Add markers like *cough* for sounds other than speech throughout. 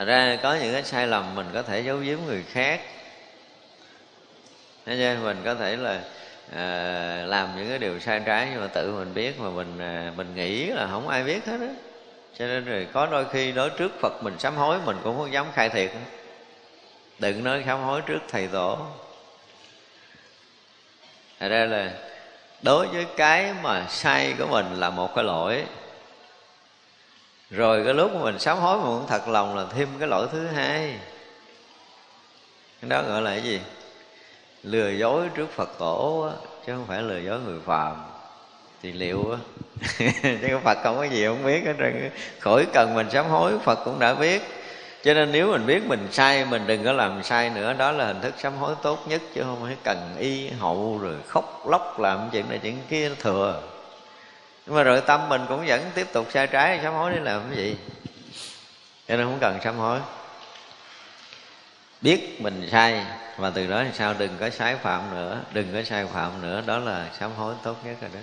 Thật ra có những cái sai lầm mình có thể giấu giếm người khác. Thấy chưa? Mình có thể là à, làm những cái điều sai trái nhưng mà tự mình biết mà mình à, mình nghĩ là không ai biết hết á. Cho nên rồi có đôi khi nói trước phật mình sám hối mình cũng không dám khai thiệt đừng nói sám hối trước thầy tổ. Thật ra là đối với cái mà sai của mình là một cái lỗi rồi cái lúc mà mình sám hối mà cũng thật lòng là thêm cái lỗi thứ hai. Cái đó gọi là cái gì? Lừa dối trước phật tổ á, chứ không phải lừa dối người phàm. Thì liệu á? *laughs* Chứ phật không có gì không biết hết trơn khỏi cần mình sám hối phật cũng đã biết. Cho nên nếu mình biết mình sai mình đừng có làm sai nữa. Đó là hình thức sám hối tốt nhất chứ không phải cần y hậu rồi khóc lóc làm chuyện này chuyện kia thừa nhưng mà rồi tâm mình cũng vẫn tiếp tục sai trái, sám hối để làm cái gì? Cho nên không cần sám hối. Biết mình sai và từ đó thì sao? Đừng có sai phạm nữa, đừng có sai phạm nữa. Đó là sám hối tốt nhất rồi đó.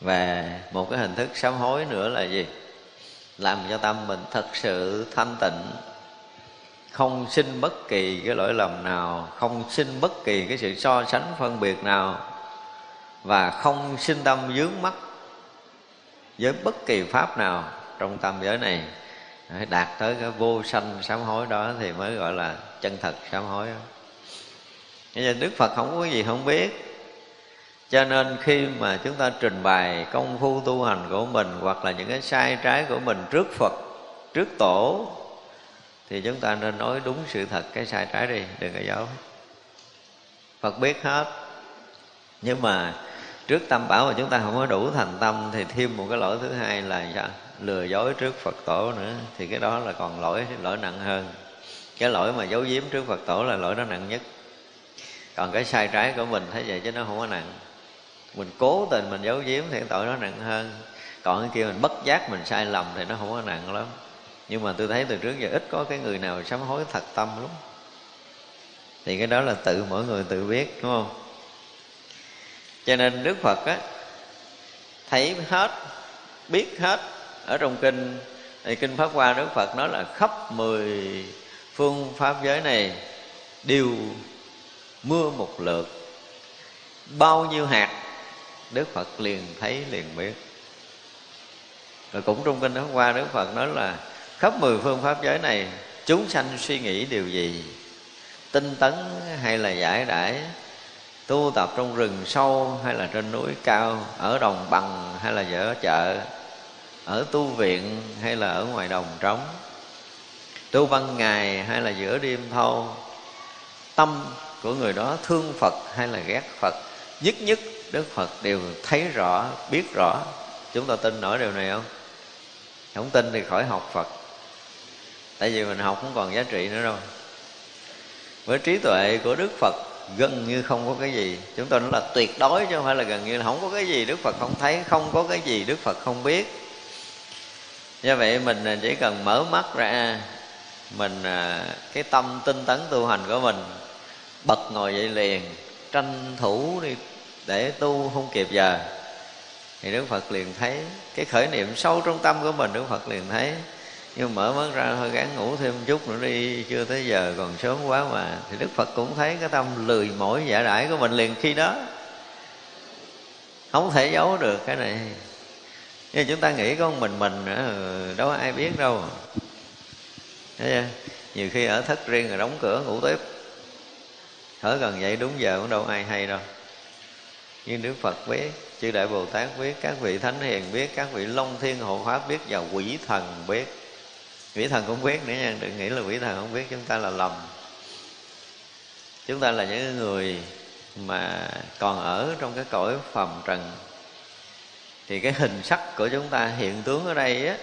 Và một cái hình thức sám hối nữa là gì? Làm cho tâm mình thật sự thanh tịnh. Không sinh bất kỳ cái lỗi lầm nào, không sinh bất kỳ cái sự so sánh phân biệt nào. Và không sinh tâm dướng mắt với bất kỳ pháp nào trong tâm giới này đạt tới cái vô sanh sám hối đó thì mới gọi là chân thật sám hối. Đó. Bây Đức Phật không có gì không biết. Cho nên khi mà chúng ta trình bày công phu tu hành của mình hoặc là những cái sai trái của mình trước phật, trước tổ, thì chúng ta nên nói đúng sự thật cái sai trái đi, đừng có giấu. Phật biết hết. Nhưng mà trước tam bảo mà chúng ta không có đủ thành tâm thì thêm một cái lỗi thứ hai là sao? Lừa dối trước phật tổ nữa. Thì cái đó là còn lỗi lỗi nặng hơn. Cái lỗi mà giấu giếm trước phật tổ là lỗi đó nặng nhất. Còn cái sai trái của mình thấy vậy chứ nó không có nặng. Mình cố tình mình giấu giếm thì tội nó nặng hơn. Còn cái kia mình bất giác mình sai lầm thì nó không có nặng lắm. Nhưng mà tôi thấy từ trước giờ ít có cái người nào sám hối thật tâm lắm. Thì cái đó là tự mỗi người tự biết, đúng không? Cho nên đức phật á, thấy hết, biết hết ở trong kinh, thì kinh pháp hoa đức phật nói là khắp mười phương pháp giới này đều mưa một lượt. Bao nhiêu hạt, đức phật liền thấy, liền biết. Rồi cũng trong kinh hôm qua đức phật nói là khắp mười phương pháp giới này, chúng sanh suy nghĩ điều gì? Tinh tấn hay là giải đãi tu tập trong rừng sâu hay là trên núi cao, ở đồng bằng hay là ở chợ, ở tu viện hay là ở ngoài đồng trống. Tu ban ngày hay là giữa đêm thâu, tâm của người đó thương phật hay là ghét phật. Nhất nhất đức phật đều thấy rõ, biết rõ. Chúng ta tin nổi điều này không? Không tin thì khỏi học phật. Tại vì mình học không còn giá trị nữa đâu. Với trí tuệ của đức phật gần như không có cái gì. Chúng tôi nói là tuyệt đối chứ không phải là gần như là không có cái gì đức phật không thấy, không có cái gì đức phật không biết. Do vậy mình à, chỉ cần mở mắt ra, mình à, cái tâm tinh tấn tu hành của mình, bật ngồi dậy liền, tranh thủ đi để tu không kịp giờ, thì đức phật liền thấy cái khởi niệm sâu trong tâm của mình, đức phật liền thấy nhưng mở mắt ra thôi, gắng ngủ thêm một chút nữa đi. Chưa tới giờ còn sớm quá mà. Thì đức phật cũng thấy cái tâm lười mỏi giả đãi của mình liền khi đó. Không thể giấu được cái này. Nhưng chúng ta nghĩ có mình mình nữa đâu có ai biết đâu. Thấy chưa? nhiều khi ở thất riêng rồi đóng cửa ngủ tiếp. Thở gần vậy đúng giờ cũng đâu ai hay đâu. Nhưng Đức Phật biết chư Đại Bồ Tát biết các vị Thánh Hiền biết các vị Long Thiên Hộ Pháp biết và quỷ thần biết quỷ thần cũng biết nữa nha, đừng nghĩ là quỷ thần không biết, chúng ta là lầm. Chúng ta là những người mà còn ở trong cái cõi phàm trần. Thì cái hình sắc của chúng ta, hiện tướng ở đây á,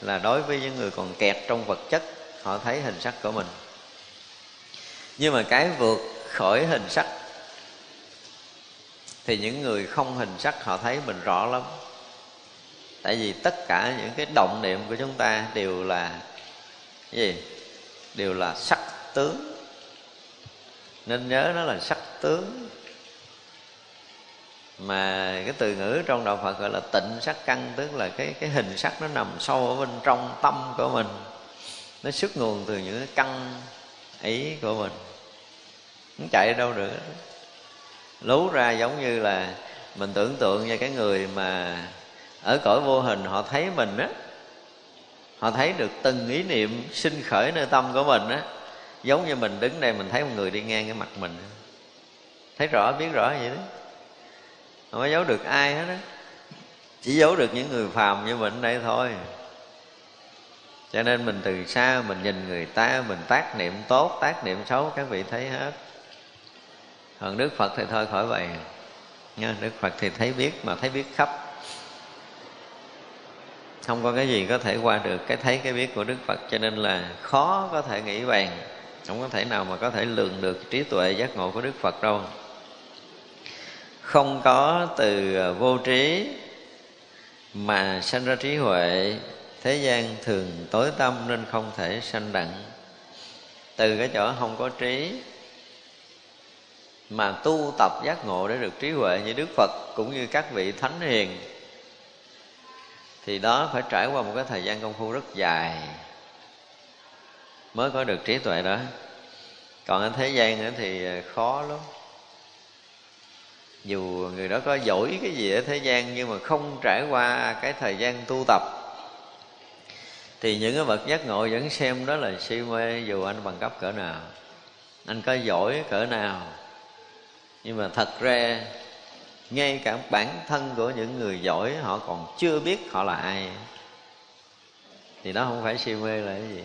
là đối với những người còn kẹt trong vật chất, họ thấy hình sắc của mình. Nhưng mà cái vượt khỏi hình sắc, thì những người không hình sắc họ thấy mình rõ lắm. Tại vì tất cả những cái động niệm của chúng ta đều là cái gì? Đều là sắc tướng. Nên nhớ nó là sắc tướng. Mà cái từ ngữ trong đạo Phật gọi là tịnh sắc căn, tức là cái cái hình sắc nó nằm sâu ở bên trong tâm của mình. Nó xuất nguồn từ những cái căn ý của mình. Nó chạy đâu được. Lú ra giống như là mình tưởng tượng như cái người mà ở cõi vô hình họ thấy mình á họ thấy được từng ý niệm sinh khởi nơi tâm của mình á. Giống như mình đứng đây mình thấy một người đi ngang cái mặt mình. Thấy rõ, biết rõ vậy đó. Không có giấu được ai hết á. Chỉ giấu được những người phàm như mình đây thôi. Cho nên mình từ xa mình nhìn người ta, mình tác niệm tốt, tác niệm xấu, các vị thấy hết. Còn đức phật thì thôi khỏi vậy. Nha, đức phật thì thấy biết mà thấy biết khắp không có cái gì có thể qua được cái thấy cái biết của đức phật, cho nên là khó có thể nghĩ bàn. Không có thể nào mà có thể lường được trí tuệ giác ngộ của đức phật đâu. Không có từ à, vô trí mà sanh ra trí huệ, thế gian thường tối tâm nên không thể sanh đặng. Từ cái chỗ không có trí mà tu tập giác ngộ để được trí huệ như đức phật cũng như các vị thánh hiền thì đó phải trải qua một cái thời gian công phu rất dài mới có được trí tuệ đó. Còn ở thế gian thì ờ, khó lắm. Dù người đó có giỏi cái gì ở thế gian nhưng mà không trải qua cái thời gian tu tập, thì những cái bậc giác ngộ vẫn xem đó là si mê dù anh bằng cấp cỡ nào, anh có giỏi cỡ nào. Nhưng mà thật ra ngay cả bản thân của những người giỏi, họ còn chưa biết họ là ai. Thì đó không phải si mê là cái gì.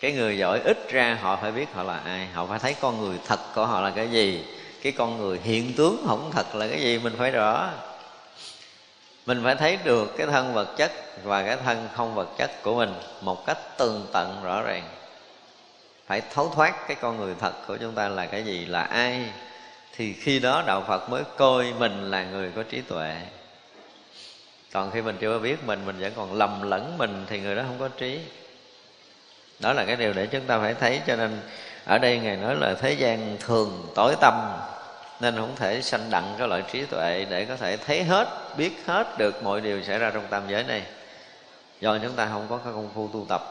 Cái người giỏi ít ra họ phải biết họ là ai. Họ phải thấy con người thật của họ là cái gì. Cái con người hiện tướng không thật là cái gì, mình phải rõ. Mình phải thấy được cái thân vật chất và cái thân không vật chất của mình một cách tường tận, rõ ràng. Phải thấu thoát cái con người thật của chúng ta là cái gì, là ai thì khi đó đạo phật mới coi mình là người có trí tuệ. Còn khi mình chưa biết mình mình vẫn còn lầm lẫn mình thì người đó không có trí. Đó là cái điều để chúng ta phải thấy, cho nên ở đây ngài nói là thế gian thường tối tâm, nên không thể sanh đặng cái loại trí tuệ để có thể thấy hết, biết hết được mọi điều xảy ra trong tam giới này. Do chúng ta không có cái công phu tu tập,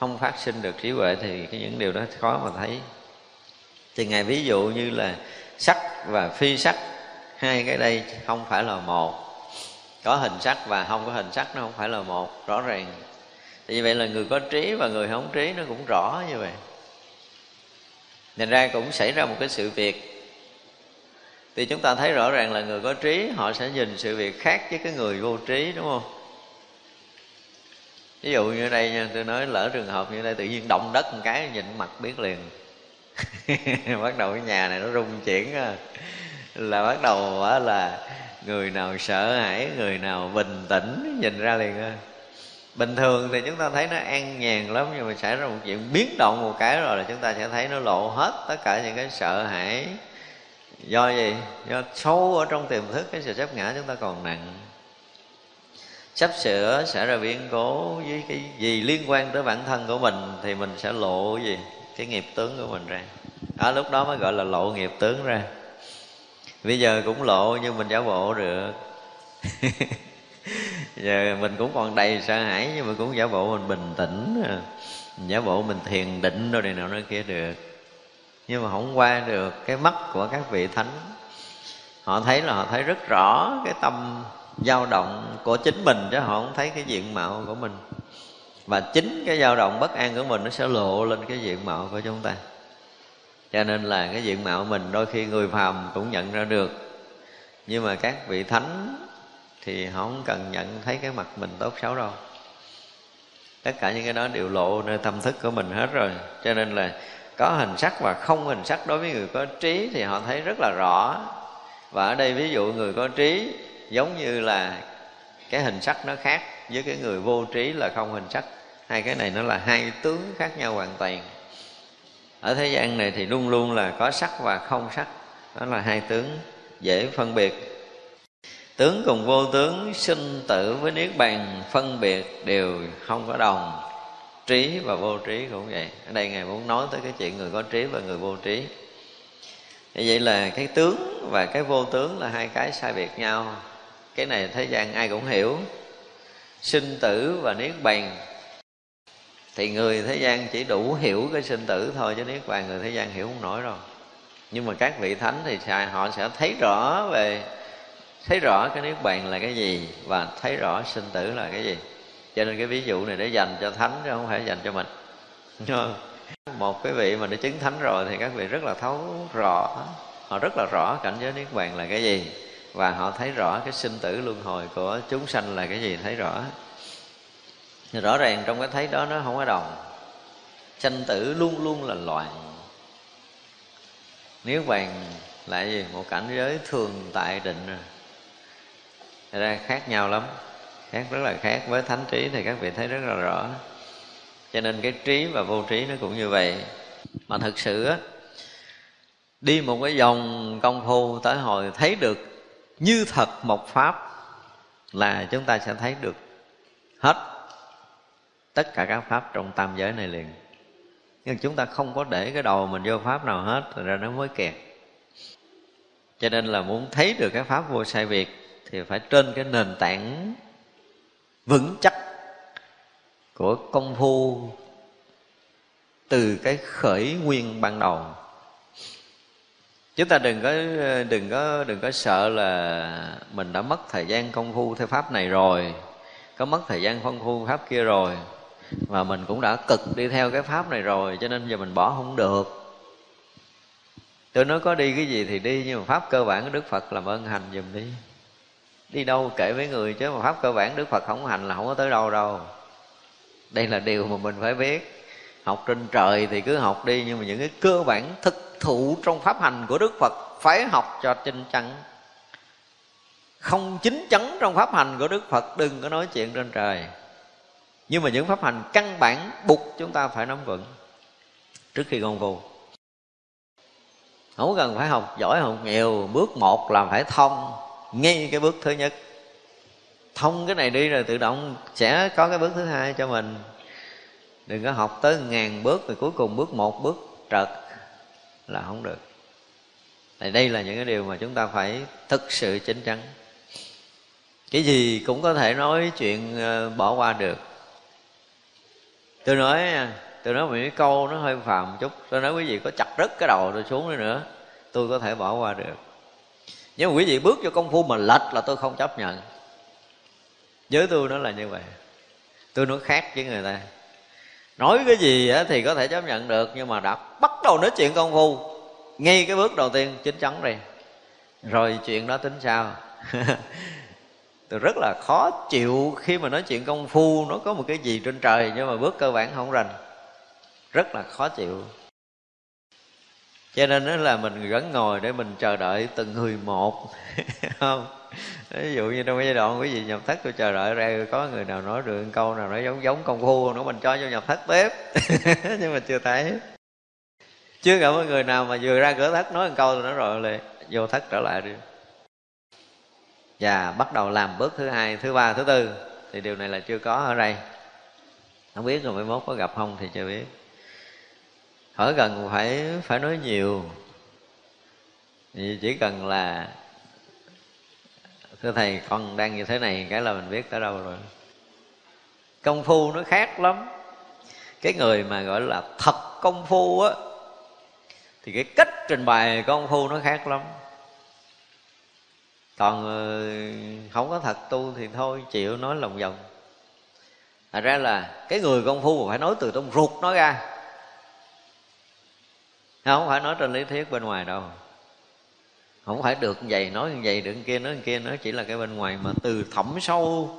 không phát sinh được trí huệ thì cái những điều đó khó mà thấy thì ngài ví dụ như là sắc và phi sắc, hai cái đây không phải là một. Có hình sắc và không có hình sắc, nó không phải là một, rõ ràng. Thì như vậy là người có trí và người không trí nó cũng rõ như vậy. Thành ra cũng xảy ra một cái sự việc. Thì chúng ta thấy rõ ràng là người có trí, Họ sẽ nhìn sự việc khác với cái người vô trí, đúng không? Ví dụ như đây nha, Tôi nói lỡ trường hợp như đây, Tự nhiên động đất một cái, nhìn mặt biết liền. *laughs* Bắt đầu cái nhà này nó rung chuyển Là bắt đầu là Người nào sợ hãi, Người nào bình tĩnh, Nhìn ra liền bình thường thì chúng ta thấy nó an nhàn lắm, nhưng mà xảy ra một chuyện biến động một cái rồi là chúng ta sẽ thấy nó lộ hết tất cả những cái sợ hãi. Do gì? Do sâu ở trong tiềm thức, cái sự chấp ngã chúng ta còn nặng. Sắp sửa xảy ra biến cố với cái gì liên quan tới bản thân của mình thì mình sẽ lộ gì? Cái nghiệp tướng của mình ra. Ở lúc đó mới gọi là lộ nghiệp tướng ra. Bây giờ cũng lộ nhưng mình giả bộ được. *laughs* Giờ mình cũng còn đầy sợ hãi nhưng mà cũng giả bộ mình bình tĩnh. Giả bộ mình thiền định rồi này nọ nơi kia được. Nhưng mà không qua được cái mắt của các vị thánh. Họ thấy là họ thấy rất rõ cái tâm dao động của chính mình chứ họ không thấy cái diện mạo của mình và chính cái dao động bất an của mình nó sẽ lộ lên cái diện mạo của chúng ta. Cho nên là cái diện mạo mình đôi khi người phàm cũng nhận ra được. Nhưng mà các vị thánh thì họ không cần nhận thấy cái mặt mình tốt xấu đâu. Tất cả những cái đó đều lộ nơi tâm thức của mình hết rồi. Cho nên là có hình sắc và không hình sắc đối với người có trí thì họ thấy rất là rõ. Và ở đây ví dụ người có trí giống như là cái hình sắc nó khác với cái người vô trí là không hình sắc. Hai cái này nó là hai tướng khác nhau hoàn toàn. Ở thế gian này thì luôn luôn là có sắc và không sắc. Đó là hai tướng, dễ phân biệt. Tướng cùng vô tướng, sinh tử với niết bàn, phân biệt đều không có đồng. Trí và vô trí cũng vậy. Ở đây ngài muốn nói tới cái chuyện người có trí và người vô trí. Như vậy là cái tướng và cái vô tướng là hai cái sai biệt nhau. Cái này thế gian ai cũng hiểu sinh tử và niết bàn. Thì người thế gian chỉ đủ hiểu cái sinh tử thôi, chứ niết bàn người thế gian hiểu không nổi đâu. Nhưng mà các vị thánh thì họ sẽ thấy rõ về, thấy rõ cái niết bàn là cái gì và thấy rõ sinh tử là cái gì. Cho nên cái ví dụ này để dành cho thánh chứ không phải dành cho mình. Một cái vị mà đã chứng thánh rồi thì các vị rất là thấu rõ. Họ rất là rõ cảnh giới niết bàn là cái gì và họ thấy rõ cái sinh tử luân hồi của chúng sanh là cái gì, thấy rõ. Rõ ràng trong cái thấy đó nó không có đồng. Sanh tử luôn luôn là loạn nếu bàn là gì? Một cảnh giới thường tại định. Rồi Thật ra khác nhau lắm. Khác rất là khác. Với thánh trí thì các vị thấy rất là rõ. Cho nên cái trí và vô trí nó cũng như vậy. Mà thực sự á, đi một cái dòng công phu tới hồi thấy được như thật một pháp là chúng ta sẽ thấy được hết tất cả các pháp trong tam giới này liền. Nhưng chúng ta không có để cái đầu mình vô pháp nào hết rồi ra nó mới kẹt. Cho nên là muốn thấy được cái pháp vô sai biệt thì phải trên cái nền tảng vững chắc của công phu từ cái khởi nguyên ban đầu chúng ta đừng có đừng có đừng có sợ là mình đã mất thời gian công phu theo pháp này rồi, có mất thời gian công phu pháp kia rồi và mình cũng đã cực đi theo cái pháp này rồi, cho nên giờ mình bỏ không được. Tôi nói có đi cái gì thì đi, nhưng mà pháp cơ bản của đức phật làm ơn hành giùm đi. Đi đâu kể với người chứ mà pháp cơ bản đức phật không hành là không có tới đâu đâu. Đây là điều mà mình phải biết học trên trời thì cứ học đi, nhưng mà những cái cơ bản thực thụ trong pháp hành của đức phật phải học cho chân chắn. Không chính chắn trong pháp hành của đức phật, đừng có nói chuyện trên trời. Nhưng mà những pháp hành căn bản buộc chúng ta phải nắm vững trước khi công phu không cần phải học giỏi, học nhiều bước một là phải thông ngay cái bước thứ nhất. Thông cái này đi rồi tự động sẽ có cái bước thứ hai cho mình đừng có học tới ngàn bước rồi cuối cùng bước một, bước trật là không được. Thì đây là những cái điều mà chúng ta phải thực sự chính chắn cái gì cũng có thể nói chuyện ờ, bỏ qua được. Tôi nói à, tôi nói một cái câu nó hơi phàm chút. Tôi nói quý vị có chặt rứt cái đầu tôi xuống đi nữa, tôi có thể bỏ qua được. Nhưng mà quý vị bước cho công phu mà lệch là tôi không chấp nhận. Với tôi nó là như vậy. Tôi nói khác với người ta nói cái gì thì có thể chấp nhận được, nhưng mà đã bắt đầu nói chuyện công phu. Ngay cái bước đầu tiên chính chắn đi. Rồi chuyện đó tính sao? *laughs* Tôi rất là khó chịu khi mà nói chuyện công phu. Nó có một cái gì trên trời, nhưng mà bước cơ bản không rành. Rất là khó chịu cho nên đó là mình vẫn ngồi để mình chờ đợi từng người một. *laughs* Không? Ví dụ như trong cái giai đoạn quý vị nhập thất tôi chờ đợi ra, có người nào nói được câu nào nói giống giống công phu nữa, mình cho vô nhập thất tiếp. *laughs* Nhưng mà chưa thấy. Chưa gặp người nào mà vừa ra cửa thất nói một câu rồi nó rồi liền, vô thất trở lại đi. Và bắt đầu làm bước thứ hai, thứ ba, thứ tư. Thì điều này là chưa có ở đây. Không biết rồi mai mốt có gặp không thì chưa biết ở cần phải phải nói nhiều. Vì chỉ cần là, thưa thầy, con đang như thế này, cái là mình biết tới đâu rồi. Công phu nó khác lắm. Cái người mà gọi là thật công phu á, thì cái cách trình bày công phu nó khác lắm. Còn ờ, không có thật tu thì thôi, chịu nói lòng vòng. Thật ra là cái người công phu phải nói từ trong ruột nó ra không phải nói trên lý thuyết bên ngoài đâu. Không phải được vậy, nói như vậy, được như kia, nói như kia nó chỉ là cái bên ngoài mà từ thẳm sâu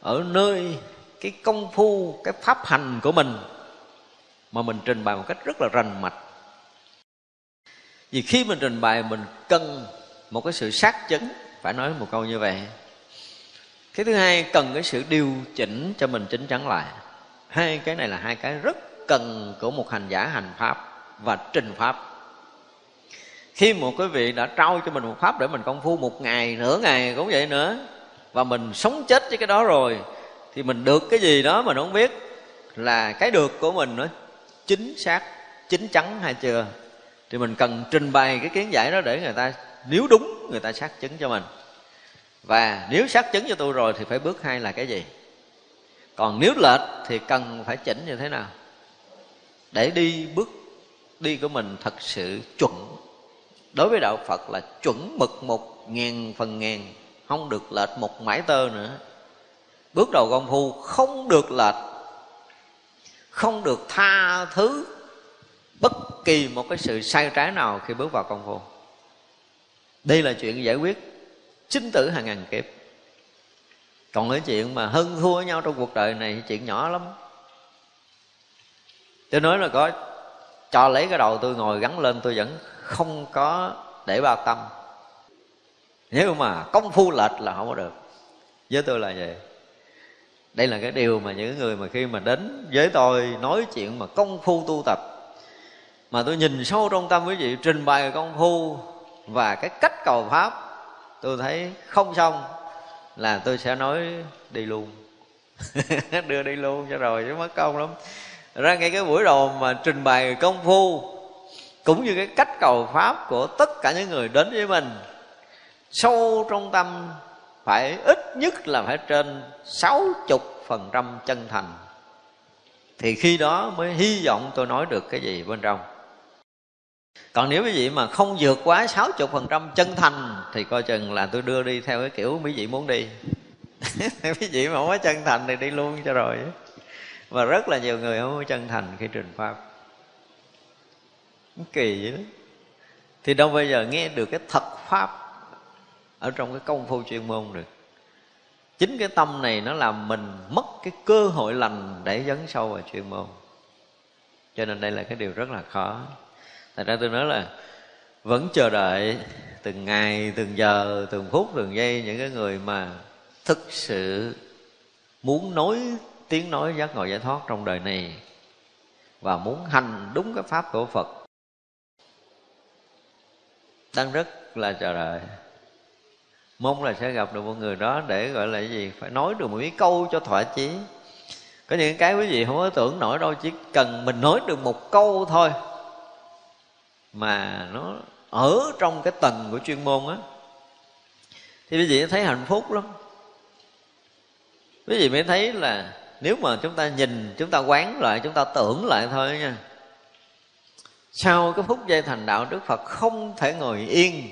ở nơi cái công phu, cái pháp hành của mình mà mình trình bày một cách rất là rành mạch. Vì khi mình trình bày, mình cần một cái sự xác chứng phải nói một câu như vậy. Cái thứ hai, cần cái sự điều chỉnh cho mình chính chắn lại. Hai cái này là hai cái rất cần của một hành giả hành pháp và trình pháp. Khi một cái vị đã trao cho mình một pháp để mình công phu một ngày, nửa ngày cũng vậy nữa, và mình sống chết với cái đó rồi, thì mình được cái gì đó mà nó không biết là cái được của mình nó chính xác, chính chắn hay chưa? Thì mình cần trình bày cái kiến giải đó để người ta, nếu đúng, người ta xác chứng cho mình. Và nếu xác chứng cho tôi rồi thì phải bước hai là cái gì? Còn nếu lệch thì cần phải chỉnh như thế nào? Để đi bước đi của mình thật sự chuẩn. Đối với đạo phật là chuẩn mực một, ngàn phần ngàn, không được lệch một mãi tơ nữa. Bước đầu công phu không được lệch, không được tha thứ bất kỳ một cái sự sai trái nào khi bước vào công phu. Đây là chuyện giải quyết sinh tử hàng ngàn kiếp. Còn cái chuyện mà hơn thua nhau trong cuộc đời này chuyện nhỏ lắm. Tôi nói là có cho lấy cái đầu tôi ngồi gắn lên, tôi vẫn không có để bao tâm. Nếu mà công phu lệch là không có được. Với tôi là vậy. Đây là cái điều mà những người mà khi mà đến với tôi nói chuyện mà công phu tu tập, mà tôi nhìn sâu trong tâm quý vị, trình bày công phu và cái cách cầu pháp, tôi thấy không xong là tôi sẽ nói đi luôn. *laughs* Đưa đi luôn cho rồi chứ mất công lắm ra ngay cái buổi đầu mà trình bày công phu, cũng như cái cách cầu pháp của tất cả những người đến với mình, sâu trong tâm phải ít nhất là phải trên sáu chục phần trăm chân thành. Thì khi đó mới hy vọng tôi nói được cái gì bên trong. Còn nếu quý vị mà không vượt quá sáu chục phần trăm chân thành, thì coi chừng là tôi đưa đi theo cái kiểu quý vị muốn đi. *laughs* Quý vị mà không có chân thành thì đi luôn cho rồi và rất là nhiều người không có chân thành khi truyền pháp. Kỳ vậy đó thì đâu bao giờ nghe được cái thật pháp ở trong cái công phu chuyên môn được. Chính cái tâm này nó làm mình mất cái cơ hội lành để dấn sâu vào chuyên môn. Cho nên đây là cái điều rất là khó. Thành ra tôi nói là vẫn chờ đợi từng ngày, từng giờ, từng phút, từng giây những cái người mà thực sự muốn nối tiếng nói giác ngộ giải thoát trong đời này và muốn hành đúng cái pháp của phật. Đang rất là chờ đợi. Mong là sẽ gặp được một người đó để, gọi là gì, phải nói được một cái câu cho thỏa chí. Có những cái quý vị không có tưởng nổi đâu, chỉ cần mình nói được một câu thôi mà nó ở trong cái tầng của chuyên môn á, thì quý vị thấy hạnh phúc lắm. Quý vị mới thấy là nếu mà chúng ta nhìn, chúng ta quán lại, chúng ta tưởng lại thôi nha. Sau cái phút giây thành đạo, đức phật không thể ngồi yên.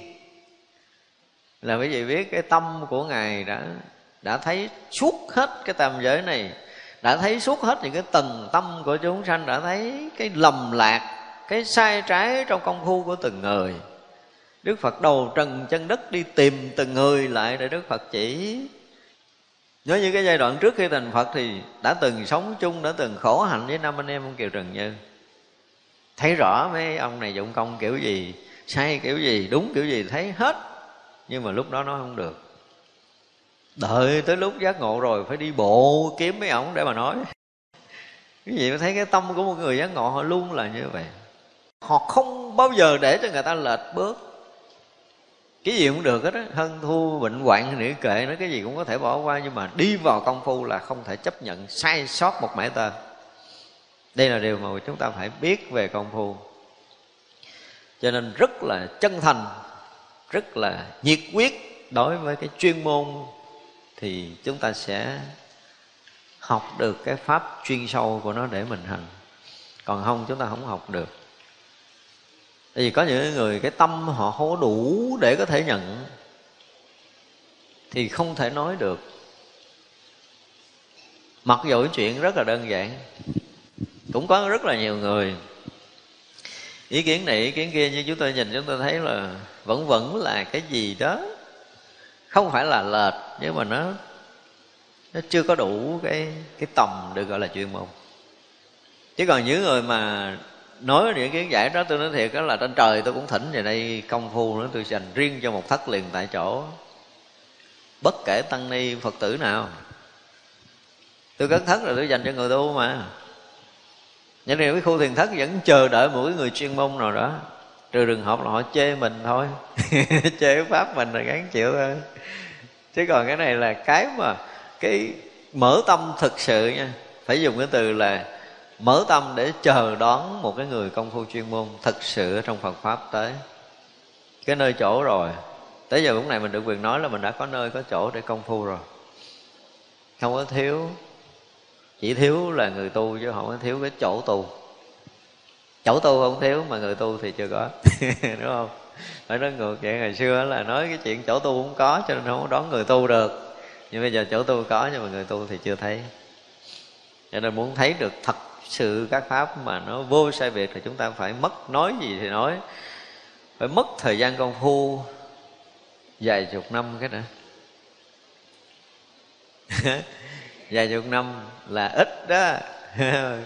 Là quý vị biết cái tâm của ngài đã đã thấy suốt hết cái tam giới này, đã thấy suốt hết những cái tầng tâm của chúng sanh, đã thấy cái lầm lạc, cái sai trái trong công phu của từng người. Đức phật đầu trần chân đất đi tìm từng người lại để đức phật chỉ nhớ như cái giai đoạn trước khi thành phật thì đã từng sống chung, đã từng khổ hạnh với năm anh em ông kiều trần như. Thấy rõ mấy ông này dụng công kiểu gì, sai kiểu gì, đúng kiểu gì, thấy hết. Nhưng mà lúc đó nói không được. Đợi tới lúc giác ngộ rồi phải đi bộ kiếm mấy ổng để mà nói. Cái gì thấy cái tâm của một người giác ngộ họ luôn là như vậy. Họ không bao giờ để cho người ta lệch bước cái gì cũng được hết á, hân thu, bệnh hoạn nỉ kệ nó cái gì cũng có thể bỏ qua, nhưng mà đi vào công phu là không thể chấp nhận, sai sót một mẻ tờ đây là điều mà chúng ta phải biết về công phu. Cho nên rất là chân thành, rất là nhiệt quyết đối với cái chuyên môn thì chúng ta sẽ học được cái pháp chuyên sâu của nó để mình hành. Còn không, chúng ta không học được. Tại vì có những người cái tâm họ không có đủ để có thể nhận, Thì không thể nói được. Mặc dù cái chuyện rất là đơn giản, Cũng có rất là nhiều người. Ý kiến này, ý kiến kia Nhưng chúng tôi nhìn, chúng tôi thấy là Vẫn vẫn là cái gì đó. Không phải là lệch, Nhưng mà nó Nó chưa có đủ cái cái tầm được gọi là chuyên môn. Chứ còn những người mà nói những kiến giải đó tôi nói thiệt đó là trên trời tôi cũng thỉnh về đây công phu nữa, tôi dành riêng cho một thất liền tại chỗ. Bất kể tăng ni phật tử nào, tôi cất thất là tôi dành cho người tu mà. Nhưng mà cái khu thiền thất vẫn chờ đợi một cái người chuyên môn nào đó. Trừ trường hợp là họ chê mình thôi, *laughs* chê pháp mình là gắn chịu thôi. Chứ còn cái này là cái mà cái mở tâm thực sự nha, phải dùng cái từ là mở tâm để chờ đón một cái người công phu chuyên môn thật sự trong Phật pháp tới. Cái nơi chỗ rồi. Tới giờ lúc này mình được quyền nói là mình đã có nơi, có chỗ để công phu rồi. Không có thiếu. Chỉ thiếu là người tu chứ không có thiếu cái chỗ tu. Chỗ tu không thiếu mà người tu thì chưa có. *laughs* Đúng không? Phải nói ngược vậy, ngày xưa là nói cái chuyện chỗ tu không có cho nên không có đón người tu được. Nhưng bây giờ chỗ tu có nhưng mà người tu thì chưa thấy. Cho nên muốn thấy được thật sự các pháp mà nó vô sai biệt thì chúng ta phải mất, nói gì thì nói. Phải mất thời gian công phu vài chục năm cái nữa *laughs* vài chục năm là ít đó. *laughs*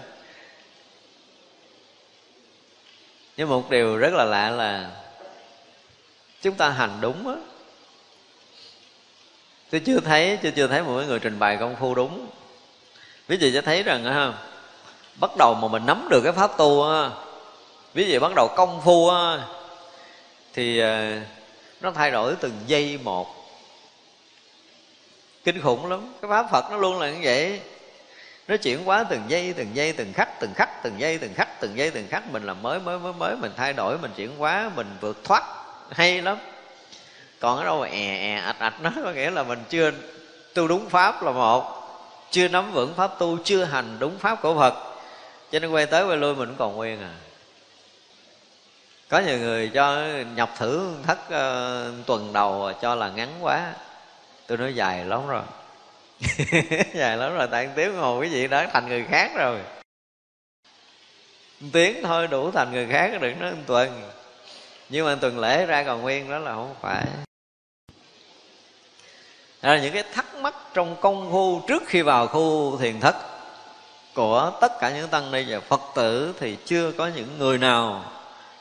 Nhưng một điều rất là lạ là chúng ta hành đúng á. Tôi chưa thấy chưa chưa thấy một người trình bày công phu đúng. Ví dụ cho thấy rằng không bắt đầu mà mình nắm được cái pháp tu á, ví dụ bắt đầu công phu á, thì ờ, nó thay đổi từng giây một. Kinh khủng lắm, cái pháp phật nó luôn là như vậy. Nó chuyển hóa từng giây từng giây, từng khắc từng khắc, từng giây, từng khắc, từng giây, từng khắc. Mình làm mới mới mới mới, mình thay đổi, mình chuyển hóa, mình vượt thoát. Hay lắm. Còn ở đâu mà è è ạch ạch nó, có nghĩa là mình chưa tu đúng pháp là một, chưa nắm vững pháp tu, chưa hành đúng pháp của phật cho nên quay tới quay lui mình cũng còn nguyên à. Có nhiều người cho nhập thử thất uh, tuần đầu à, cho là ngắn quá. Tôi nói dài lắm rồi. *laughs* Dài lắm rồi tại tiếng hồ cái gì đã thành người khác rồi. Tiếng thôi đủ thành người khác đừng nói tuần. Nhưng mà tuần lễ ra còn nguyên đó là không phải. Là những cái thắc mắc trong công phu trước khi vào khu thiền thất của tất cả những tăng ni và phật tử thì chưa có những người nào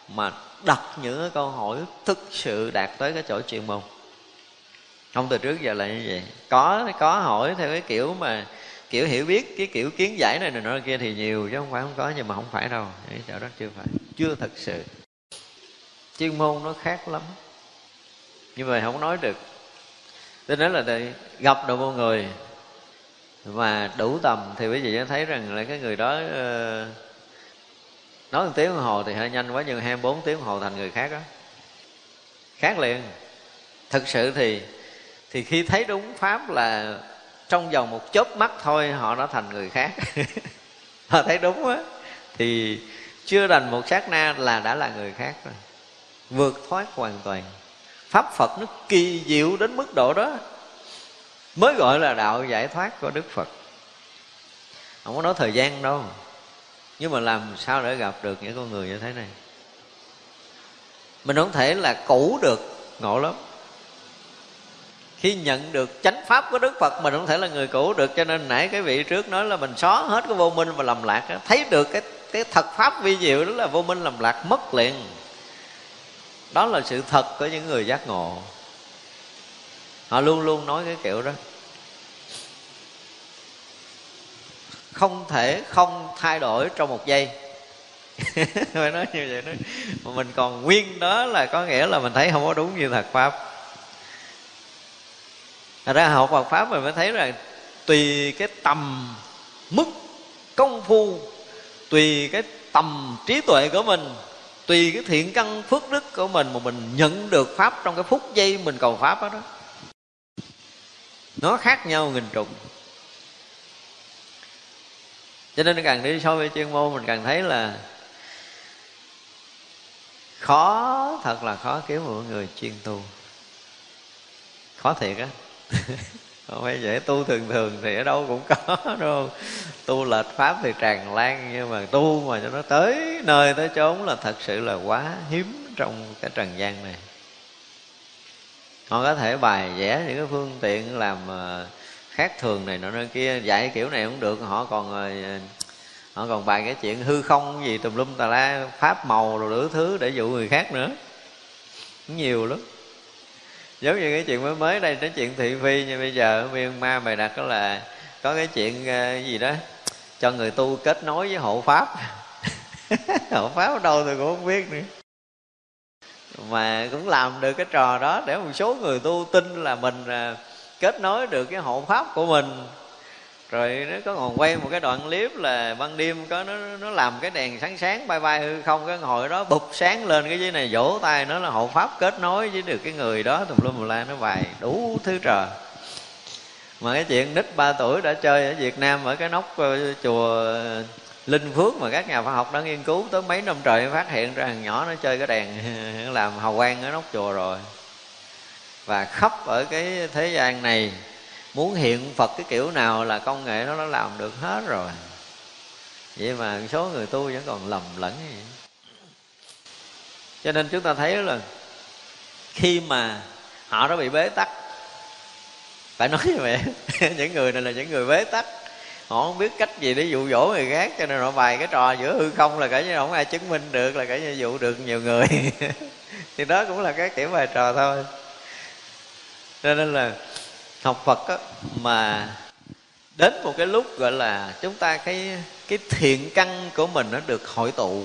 mà đặt những cái câu hỏi thực sự đạt tới cái chỗ chuyên môn. Không, từ trước giờ là như vậy. Có có hỏi theo cái kiểu mà kiểu hiểu biết, cái kiểu kiến giải này này nọ kia thì nhiều chứ không phải không có, nhưng mà không phải đâu. Cái chỗ đó chưa phải, chưa thật sự. Chuyên môn nó khác lắm. Nhưng mà không nói được. Tôi nói là gặp được một người mà đủ tầm thì quý vị thấy rằng là cái người đó ờ, nói một tiếng đồng hồ thì hơi nhanh quá, nhưng 24 tiếng đồng hồ thành người khác đó. Khác liền. Thực sự thì thì khi thấy đúng pháp là trong vòng một chớp mắt thôi, họ đã thành người khác. *laughs* Họ thấy đúng á thì chưa đành một sát na là đã là người khác rồi. Vượt thoát hoàn toàn. Pháp phật nó kỳ diệu đến mức độ đó mới gọi là đạo giải thoát của đức phật. Không có nói thời gian đâu. Nhưng mà làm sao để gặp được những con người như thế này? Mình không thể là cũ được, ngộ lắm. Khi nhận được chánh pháp của đức phật, mình không thể là người cũ được. Cho nên nãy cái vị trước nói là mình xóa hết cái vô minh và lầm lạc thấy được cái cái thật pháp vi diệu đó là vô minh lầm lạc mất liền. Đó là sự thật của những người giác ngộ họ luôn luôn nói cái kiểu đó. Không thể không thay đổi trong một giây. *laughs* Phải nói như vậy đó. Mà mình còn nguyên đó là có nghĩa là mình thấy không có đúng như thật pháp. Thật ra học Phật Pháp mình mới thấy rằng Tùy cái tầm mức công phu Tùy cái tầm trí tuệ của mình Tùy cái thiện căn phước đức của mình Mà mình nhận được Pháp trong cái phút giây mình cầu Pháp đó, đó. Nó khác nhau nghìn trùng. Cho nên càng đi sâu về chuyên môn, mình càng thấy là khó, thật là khó kiếm một người chuyên tu. Khó thiệt á. *laughs* Không phải dễ tu thường thường thì ở đâu cũng có *laughs* đúng không tu lệch pháp thì tràn lan, nhưng mà tu mà cho nó tới nơi tới chốn là thật sự là quá hiếm trong cái trần gian này họ có thể bài vẽ những cái phương tiện làm ờ, khác thường này nọ nơi kia, dạy kiểu này cũng được, họ còn ờ, họ còn bài cái chuyện hư không gì tùm lum tà la, pháp màu rồi đủ thứ để dụ người khác nữa. Nhiều lắm. Giống như cái chuyện mới mới đây, nói chuyện thị phi như bây giờ ở ma bày đặt đó là có cái chuyện ờ, gì đó, cho người tu kết nối với hộ pháp. *laughs* Hộ pháp ở đâu tôi cũng không biết nữa mà cũng làm được cái trò đó để một số người tu tin là mình à, kết nối được cái hộ pháp của mình. Rồi nó có còn quay một cái đoạn clip là ban đêm có nó nó làm cái đèn sáng sáng bay bay hư không, cái hội đó bụp sáng lên cái dưới này, vỗ tay nó là hộ pháp kết nối với được cái người đó. Tùm lum la nó bài đủ thứ trò. Mà cái chuyện nít 3 tuổi đã chơi ở Việt Nam ở cái nóc ờ, chùa Linh Phước mà các nhà khoa học đã nghiên cứu tới mấy năm trời phát hiện ra thằng nhỏ nó chơi cái đèn *laughs* làm hào quang ở nóc chùa rồi. Và khắp ở cái thế gian này, muốn hiện Phật cái kiểu nào là công nghệ nó đã làm được hết rồi. Vậy mà số người tu vẫn còn lầm lẫn vậy. Cho nên chúng ta thấy là khi mà họ đã bị bế tắc, phải nói như vậy, *laughs* những người này là những người bế tắc họ không biết cách gì để dụ dỗ người khác cho nên họ bày cái trò giữa hư không là cả như không ai chứng minh được là cả như dụ được nhiều người. *laughs* Thì đó cũng là cái kiểu bài trò thôi. Cho nên là học phật á, mà đến một cái lúc gọi là chúng ta cái cái thiện căn của mình nó được hội tụ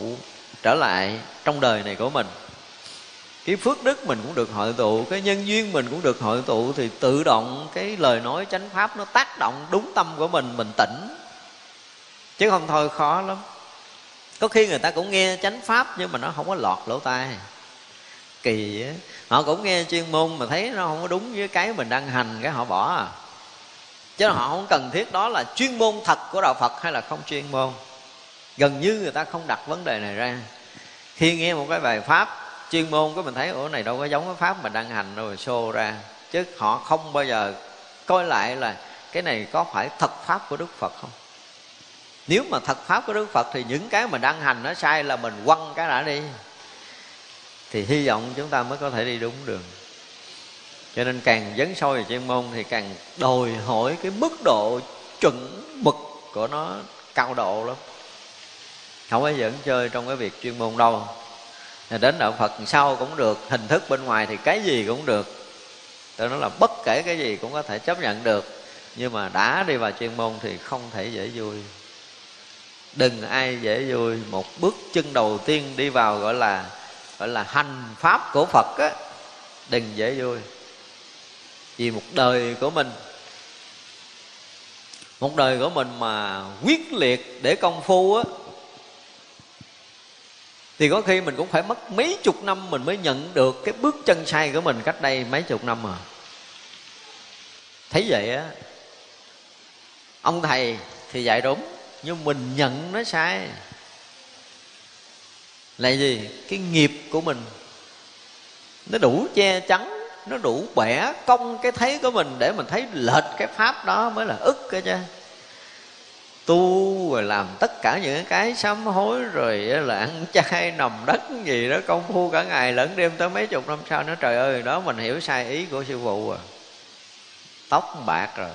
trở lại trong đời này của mình cái phước đức mình cũng được hội tụ, cái nhân duyên mình cũng được hội tụ thì tự động cái lời nói chánh pháp nó tác động đúng tâm của mình mình tỉnh. Chứ không thôi khó lắm. Có khi người ta cũng nghe chánh pháp nhưng mà nó không có lọt lỗ tai. Kỳ á, họ cũng nghe chuyên môn mà thấy nó không có đúng với cái mình đang hành, cái họ bỏ à. Chứ họ không cần thiết đó là chuyên môn thật của đạo phật hay là không chuyên môn. Gần như người ta không đặt vấn đề này ra. Khi nghe một cái bài pháp chuyên môn của mình thấy, ủa, này đâu có giống cái pháp mình đang hành rồi, xô ra. Chứ họ không bao giờ coi lại là cái này có phải thật pháp của đức phật không? Nếu mà thật pháp của đức phật thì những cái mình đang hành nó sai là mình quăng cái đã đi. Thì hy vọng chúng ta mới có thể đi đúng đường. Cho nên càng dấn sâu về chuyên môn thì càng đòi hỏi cái mức độ chuẩn mực của nó cao độ lắm. Không có dẫn chơi trong cái việc chuyên môn đâu đến đạo phật sau cũng được, hình thức bên ngoài thì cái gì cũng được. Tôi nói là bất kể cái gì cũng có thể chấp nhận được. Nhưng mà đã đi vào chuyên môn thì không thể dễ vui. Đừng ai dễ vui. Một bước chân đầu tiên đi vào gọi là gọi là hành pháp của phật á, đừng dễ vui. Vì một đời của mình, một đời của mình mà quyết liệt để công phu á thì có khi mình cũng phải mất mấy chục năm mình mới nhận được cái bước chân sai của mình cách đây mấy chục năm mà thấy vậy á, ông thầy thì dạy đúng, nhưng mình nhận nó sai. Là gì? Cái nghiệp của mình, nó đủ che chắn, nó đủ bẻ cong cái thấy của mình để mình thấy lệch cái pháp đó mới là ức cái chứ tu rồi làm tất cả những cái sám hối rồi là ăn *laughs* chay nằm đất gì đó công phu cả ngày, lẫn đêm tới mấy chục năm sau nó trời ơi, đó mình hiểu sai ý của sư phụ rồi tóc bạc rồi.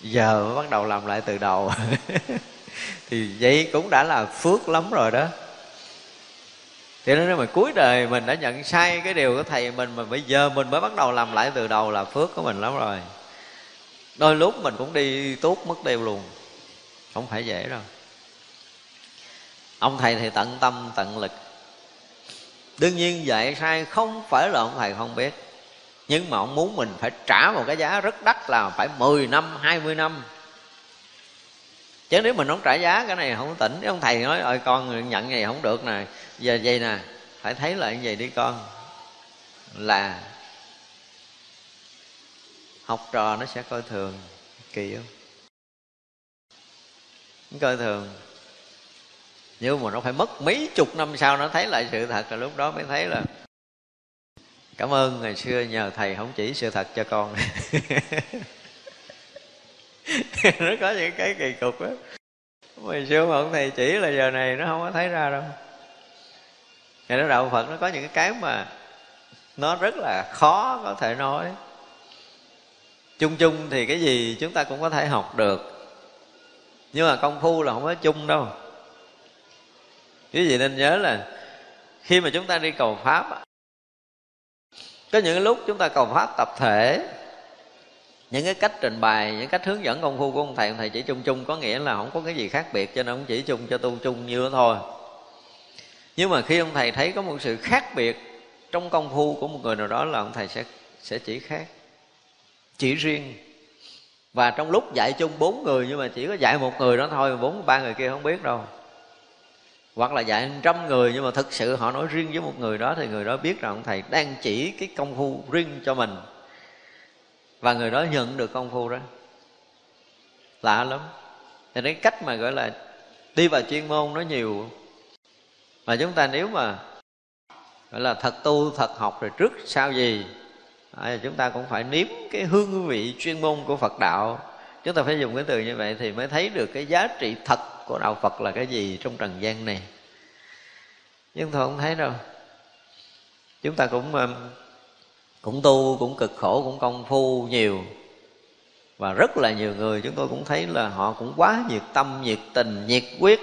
Giờ mới bắt đầu làm lại từ đầu. *laughs* Thì vậy cũng đã là phước lắm rồi đó. Thì nên mà cuối đời mình đã nhận sai cái điều của thầy mình, mà bây giờ mình mới bắt đầu làm lại từ đầu là phước của mình lắm rồi. Đôi lúc mình cũng đi tuốt mất tiêu luôn không phải dễ đâu. Ông thầy thì tận tâm, tận lực. Đương nhiên dạy sai không phải là ông thầy không biết. Nhưng mà ông muốn mình phải trả một cái giá rất đắt là phải 10 năm 20 năm. Chứ nếu mình không trả giá, cái này không tỉnh. Ông thầy nói ơi con nhận này không được nè. Giờ vậy nè, phải thấy lại như vậy đi con. Là học trò nó sẽ coi thường, kỳ không? Coi thường. Nhưng mà nó phải mất mấy chục năm sau nó thấy lại sự thật là lúc đó mới thấy là, cảm ơn ngày xưa nhờ thầy không chỉ sự thật cho con. *laughs* Nó có những cái kỳ cục á. Ngày xưa mà ông thầy chỉ là giờ này nó không có thấy ra đâu. Ngày đó đạo phật nó có những cái mà nó rất là khó có thể nói. Chung chung thì cái gì chúng ta cũng có thể học được nhưng mà công phu là không có chung đâu. Quý vị nên nhớ là khi mà chúng ta đi cầu pháp có những lúc chúng ta cầu pháp tập thể, những cái cách trình bày, những cách hướng dẫn công phu của ông thầy ông thầy chỉ chung chung, có nghĩa là không có cái gì khác biệt, cho nên ông chỉ chung cho tu chung như đó thôi. Nhưng mà khi ông thầy thấy có một sự khác biệt trong công phu của một người nào đó là ông thầy sẽ sẽ chỉ khác, chỉ riêng và trong lúc dạy chung bốn người, nhưng mà chỉ có dạy một người đó thôi bốn, ba người kia không biết đâu. Hoặc là dạy trăm người, nhưng mà thực sự họ nói riêng với một người đó, thì người đó biết rằng thầy đang chỉ cái công phu riêng cho mình. Và người đó nhận được công phu đó. Lạ lắm. Thì cái cách mà gọi là đi vào chuyên môn nó nhiều. Mà chúng ta nếu mà gọi là thật tu, thật học rồi trước sau gì à, chúng ta cũng phải nếm cái hương vị chuyên môn của phật đạo. Chúng ta phải dùng cái từ như vậy thì mới thấy được cái giá trị thật của đạo phật là cái gì trong trần gian này. Nhưng thôi không thấy đâu. Chúng ta cũng um, cũng tu cũng cực khổ cũng công phu nhiều. Và rất là nhiều người chúng tôi cũng thấy là họ cũng quá nhiệt tâm nhiệt tình nhiệt quyết.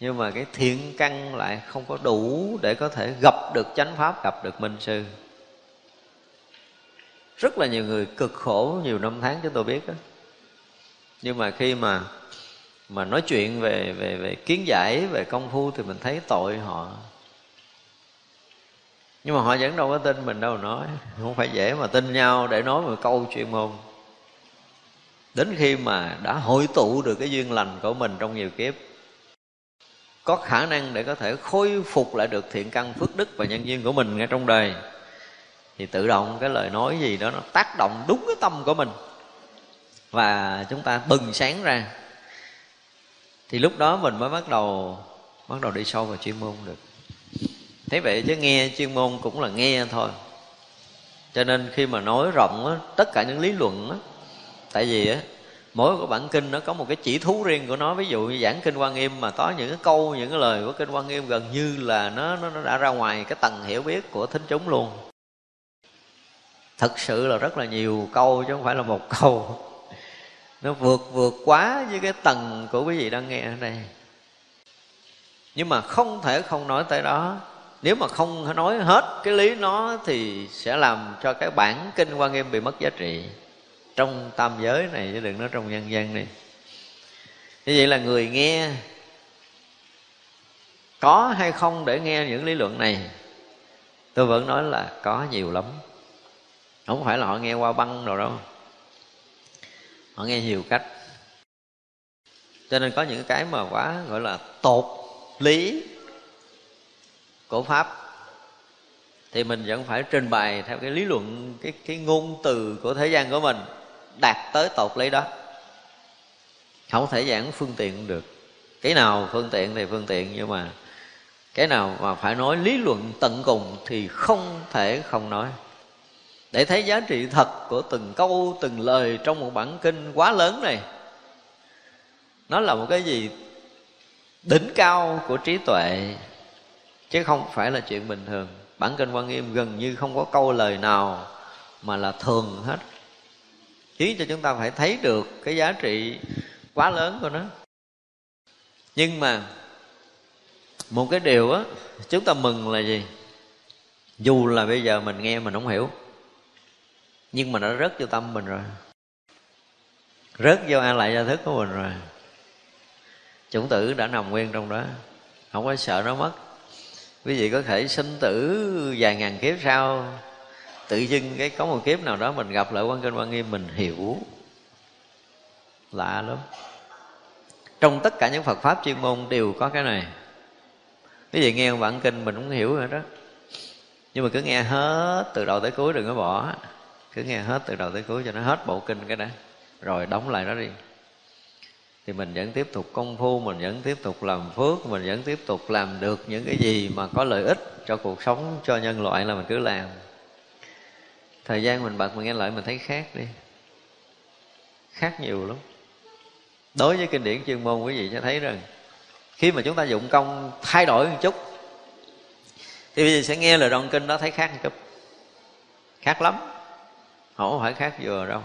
Nhưng mà cái thiện căn lại không có đủ để có thể gặp được chánh pháp gặp được minh sư rất là nhiều người cực khổ nhiều năm tháng chúng tôi biết đó nhưng mà khi mà mà nói chuyện về về về kiến giải, về công phu thì mình thấy tội họ. Nhưng mà họ vẫn đâu có tin mình đâu nói. Không phải dễ mà tin nhau để nói một câu chuyên môn. Đến khi mà đã hội tụ được cái duyên lành của mình trong nhiều kiếp, có khả năng để có thể khôi phục lại được thiện căn phước đức và nhân duyên của mình ngay trong đời thì tự động cái lời nói gì đó nó tác động đúng cái tâm của mình. Và chúng ta bừng sáng ra. Thì lúc đó mình mới bắt đầu bắt đầu đi sâu vào chuyên môn được. Thế vậy chứ nghe chuyên môn cũng là nghe thôi. Cho nên khi mà nói rộng á, tất cả những lý luận á, tại vì á, mỗi cái bản kinh nó có một cái chỉ thú riêng của nó. Ví dụ như giảng kinh quan nghiêm mà có những cái câu những cái lời của kinh quan nghiêm gần như là nó nó, nó đã ra ngoài cái tầng hiểu biết của thính chúng luôn thật sự là rất là nhiều câu chứ không phải là một câu. Nó vượt vượt quá với cái tầng của quý vị đang nghe ở đây. Nhưng mà không thể không nói tới đó. Nếu mà không nói hết cái lý nó thì sẽ làm cho cái bản kinh quan nghiêm bị mất giá trị trong tam giới này, chứ đừng nói trong nhân gian này. Như vậy là người nghe có hay không để nghe những lý luận này, tôi vẫn nói là có nhiều lắm không phải là họ nghe qua băng rồi đâu. Họ nghe nhiều cách. Cho nên có những cái mà quá gọi là tột lý của pháp, thì mình vẫn phải trình bày theo cái lý luận, cái cái ngôn từ của thế gian của mình đạt tới tột lý đó. Không thể giảng phương tiện được. Cái nào phương tiện thì phương tiện, nhưng mà cái nào mà phải nói lý luận tận cùng thì không thể không nói để thấy giá trị thật của từng câu, từng lời trong một bản kinh quá lớn này. Nó là một cái gì? Đỉnh cao của trí tuệ, chứ không phải là chuyện bình thường. Bản kinh quan nghiêm gần như không có câu lời nào mà là thường hết. Khiến cho chúng ta phải thấy được cái giá trị quá lớn của nó. Nhưng mà, một cái điều á, chúng ta mừng là gì? Dù là bây giờ mình nghe mình không hiểu nhưng mà nó rớt vô tâm mình rồi. Rớt vô a lại gia thức của mình rồi. Chủng tử đã nằm nguyên trong đó. Không có sợ nó mất. Quý vị có thể sinh tử vài ngàn kiếp sau. Tự dưng cái có một kiếp nào đó mình gặp lại quan kinh quan nghiêm, mình hiểu. Lạ lắm. Trong tất cả những phật pháp chuyên môn đều có cái này. Quý vị nghe bản kinh mình cũng hiểu rồi đó. Nhưng mà cứ nghe hết từ đầu tới cuối đừng có bỏ cứ nghe hết từ đầu tới cuối cho nó hết bộ kinh cái đó rồi đóng lại nó đi. Thì mình vẫn tiếp tục công phu, mình vẫn tiếp tục làm phước, mình vẫn tiếp tục làm được những cái gì mà có lợi ích cho cuộc sống, cho nhân loại là mình cứ làm. Thời gian mình bật mình nghe lại mình thấy khác đi. Khác nhiều lắm. Đối với kinh điển chuyên môn, quý vị sẽ thấy rằng khi mà chúng ta dụng công thay đổi một chút, thì bây giờ sẽ nghe lời đoạn kinh đó thấy khác một chút. Khác lắm không phải khác vừa đâu.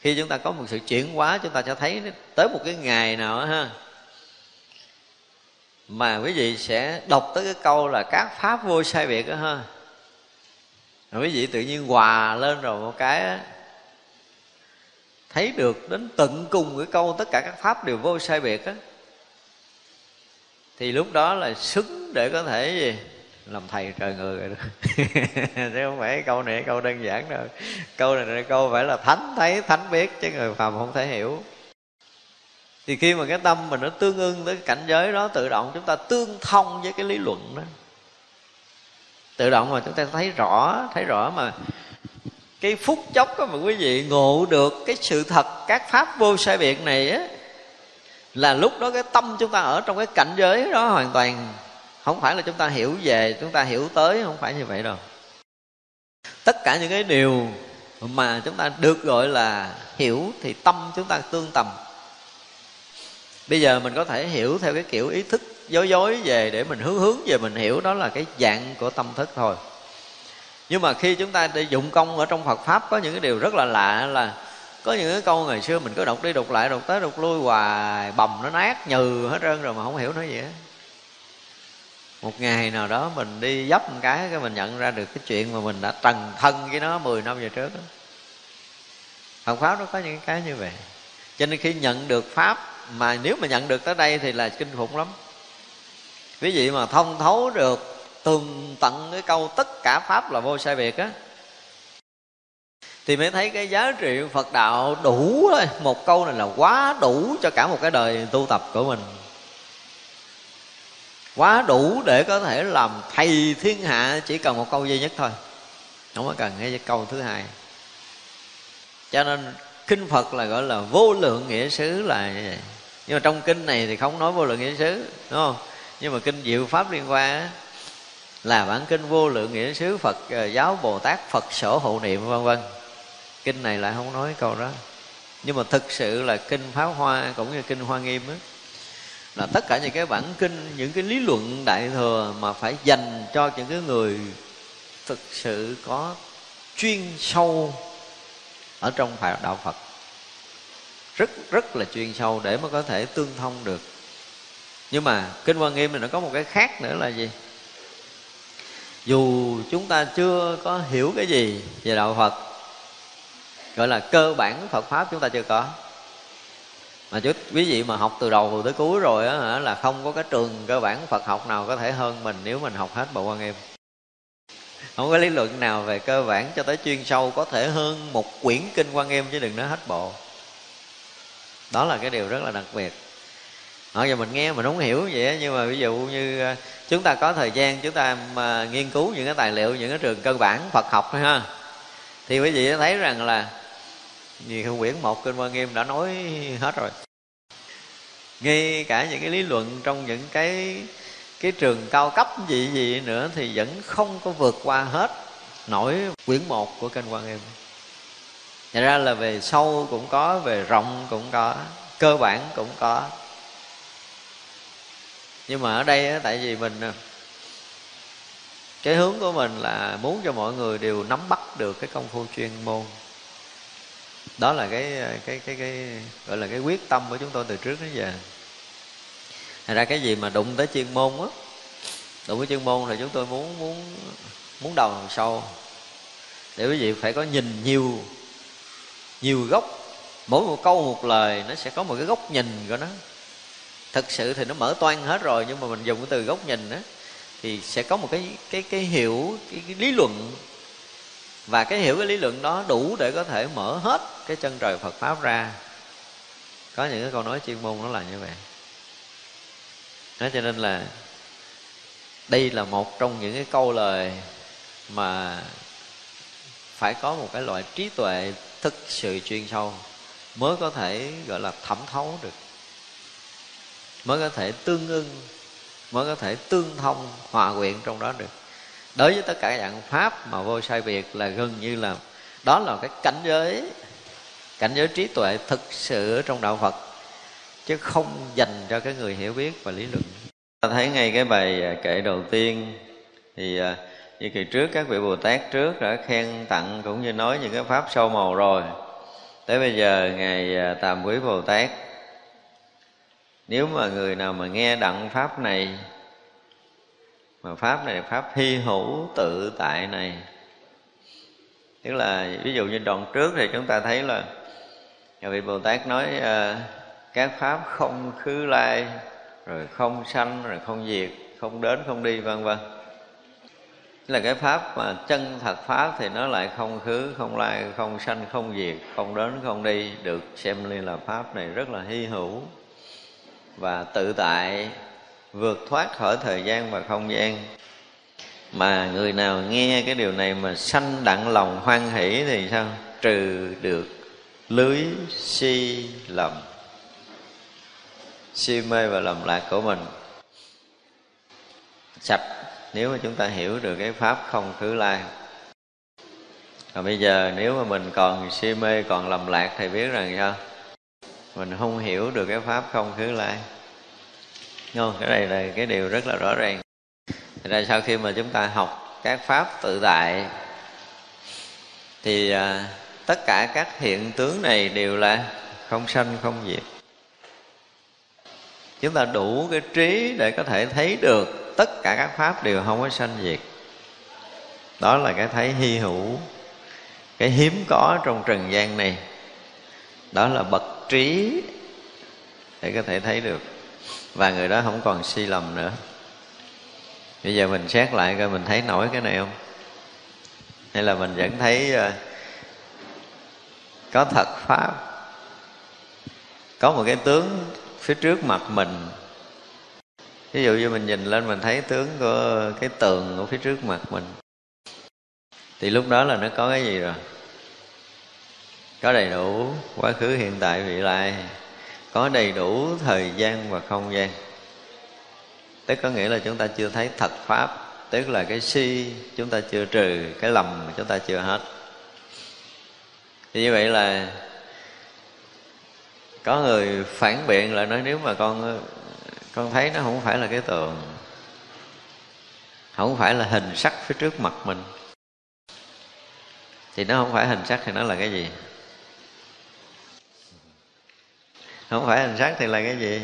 Khi chúng ta có một sự chuyển hóa chúng ta sẽ thấy tới một cái ngày nào đó, ha. Mà quý vị sẽ đọc tới cái câu là các pháp vô sai biệt đó ha. Rồi quý vị tự nhiên hòa lên rồi một cái thấy được đến tận cùng cái câu tất cả các pháp đều vô sai biệt á. Thì lúc đó là xứng để có thể gì? Làm thầy trời người rồi đó. *laughs* Chứ không phải câu này câu đơn giản đâu. Câu này là câu phải là thánh thấy thánh biết chứ người phàm không thể hiểu. Thì khi mà cái tâm mình nó tương ưng tới cảnh giới đó tự động chúng ta tương thông với cái lý luận đó, tự động mà chúng ta thấy rõ thấy rõ mà cái phút chốc đó mà quý vị ngộ được cái sự thật các pháp vô sai biệt này á là lúc đó cái tâm chúng ta ở trong cái cảnh giới đó hoàn toàn không phải là chúng ta hiểu về, chúng ta hiểu tới, không phải như vậy đâu. Tất cả những cái điều mà chúng ta được gọi là hiểu thì tâm chúng ta tương tầm. Bây giờ mình có thể hiểu theo cái kiểu ý thức, dối dối về để mình hướng hướng về mình hiểu, đó là cái dạng của tâm thức thôi. Nhưng mà khi chúng ta đi dụng công ở trong Phật pháp, có những cái điều rất là lạ là có những cái câu ngày xưa mình cứ đọc đi đọc lại, đọc tới đọc lui hoài, bầm nó nát nhừ hết trơn rồi mà không hiểu nó gì hết một ngày nào đó mình đi dấp một cái cái mình nhận ra được cái chuyện mà mình đã trần thân với nó 10 năm về trước đó. Phật pháp nó có những cái như vậy. Cho nên khi nhận được pháp mà nếu mà nhận được tới đây thì là kinh khủng lắm. Quý vị mà thông thấu được, tường tận cái câu tất cả pháp là vô sai biệt á, thì mới thấy cái giá trị Phật đạo đủ thôi. Một câu này là quá đủ cho cả một cái đời tu tập của mình quá đủ để có thể làm thầy thiên hạ chỉ cần một câu duy nhất thôi. Không có cần cái câu thứ hai. Cho nên kinh phật là gọi là vô lượng nghĩa xứ là như vậy. Nhưng mà trong kinh này thì không nói vô lượng nghĩa xứ đúng không? Nhưng mà kinh diệu pháp liên quan là bản kinh vô lượng nghĩa xứ phật ờ, giáo bồ tát phật sở hộ niệm vân vân. Kinh này lại không nói câu đó. Nhưng mà thực sự là kinh Pháo hoa cũng như kinh hoa nghiêm ấy, là tất cả những cái bản kinh, những cái lý luận đại thừa mà phải dành cho những cái người thực sự có chuyên sâu ở trong đạo Phật. Rất rất là chuyên sâu để mà có thể tương thông được. Nhưng mà kinh quan Nghiêm này nó có một cái khác nữa là gì? Dù chúng ta chưa có hiểu cái gì về đạo Phật, gọi là cơ bản Phật pháp chúng ta chưa có mà chứ quý vị mà học từ đầu tới cuối rồi á là không có cái trường cơ bản Phật học nào có thể hơn mình nếu mình học hết bộ quan nghiêm không có lý luận nào về cơ bản cho tới chuyên sâu có thể hơn một quyển kinh quan nghiêm chứ đừng nói hết bộ. Đó là cái điều rất là đặc biệt. Hồi giờ mình nghe mình không hiểu vậy nhưng mà ví dụ như à, chúng ta có thời gian, chúng ta mà nghiên cứu những cái tài liệu, những cái trường cơ bản Phật học thôi ha, thì quý vị thấy rằng là nhiều quyển một kinh quan nghiêm đã nói hết rồi. Ngay cả những cái lý luận trong những cái cái trường cao cấp gì gì nữa thì vẫn không có vượt qua hết nổi quyển một của kinh quan nghiêm. Thật ra là về sâu cũng có, về rộng cũng có, cơ bản cũng có. Nhưng mà ở đây tại vì mình cái hướng của mình là muốn cho mọi người đều nắm bắt được cái công phu chuyên môn đó là cái cái cái cái gọi là cái quyết tâm của chúng tôi từ trước đến giờ. Thành ra cái gì mà đụng tới chuyên môn á đụng tới chuyên môn là chúng tôi muốn muốn muốn đầu sâu để quý vị phải có nhìn nhiều nhiều góc. Mỗi một câu một lời nó sẽ có một cái góc nhìn của nó. Thực sự thì nó mở toan hết rồi nhưng mà mình dùng cái từ góc nhìn á thì sẽ có một cái cái cái hiểu cái, cái lý luận và cái hiểu cái lý luận đó đủ để có thể mở hết cái chân trời Phật pháp ra. Có những cái câu nói chuyên môn nó là như vậy. Đó cho nên là đây là một trong những cái câu lời mà phải có một cái loại trí tuệ thực sự chuyên sâu mới có thể, gọi là, thẩm thấu được. Mới có thể tương ưng, mới có thể tương thông, hòa quyện trong đó được đối với tất cả dạng pháp mà vô sai biệt là gần như là, đó là cái cảnh giới cảnh giới trí tuệ thực sự trong đạo phật, chứ không dành cho cái người hiểu biết và lý luận. Ta thấy ngay cái bài à, kệ đầu tiên, thì à, như kỳ trước các vị bồ tát trước đã khen tặng cũng như nói những cái pháp sâu màu rồi. Tới bây giờ ngài à, tàm quý bồ tát, nếu mà người nào mà nghe đặng pháp này mà pháp này pháp hy hữu tự tại này. Tức là ví dụ như đoạn trước thì chúng ta thấy là nhà vị bồ tát nói uh, các pháp không khứ lai rồi không sanh rồi không diệt không đến không đi vân vân. Là cái pháp mà chân thật pháp thì nó lại không khứ không lai không sanh không diệt không đến không đi được xem như là pháp này rất là hy hữu và tự tại vượt thoát khỏi thời gian và không gian. Mà người nào nghe cái điều này mà sanh đặng lòng hoan hỷ thì sao? Trừ được lưới si lầm. Si mê và lầm lạc của mình. Sạch, nếu mà chúng ta hiểu được cái pháp không khứ lai. Còn bây giờ nếu mà mình còn si mê, còn lầm lạc thì biết rằng sao? Mình không hiểu được cái pháp không khứ lai không cái này là cái điều rất là rõ ràng. Thật ra sau khi mà chúng ta học các pháp tự tại thì à, tất cả các hiện tướng này đều là không sanh không diệt. Chúng ta đủ cái trí để có thể thấy được tất cả các pháp đều không có sanh diệt. Đó là cái thấy hy hữu cái hiếm có trong trần gian này. Đó là bậc trí để có thể thấy được và người đó không còn si lầm nữa. Bây giờ mình xét lại coi mình thấy nổi cái này không? Hay là mình vẫn thấy ờ, có thật pháp? Có một cái tướng phía trước mặt mình. Ví dụ như mình nhìn lên mình thấy tướng của, cái tường ở phía trước mặt mình. Thì lúc đó là nó có cái gì rồi? Có đầy đủ quá khứ, hiện tại, vị lai có đầy đủ thời gian và không gian. Tức có nghĩa là chúng ta chưa thấy thật pháp. Tức là cái si chúng ta chưa trừ, cái lầm chúng ta chưa hết. Thì như vậy là có người phản biện lại nói nếu mà con con thấy nó không phải là cái tường, không phải là hình sắc phía trước mặt mình, thì nó không phải hình sắc thì nó là cái gì? Không phải hình sắc thì là cái gì?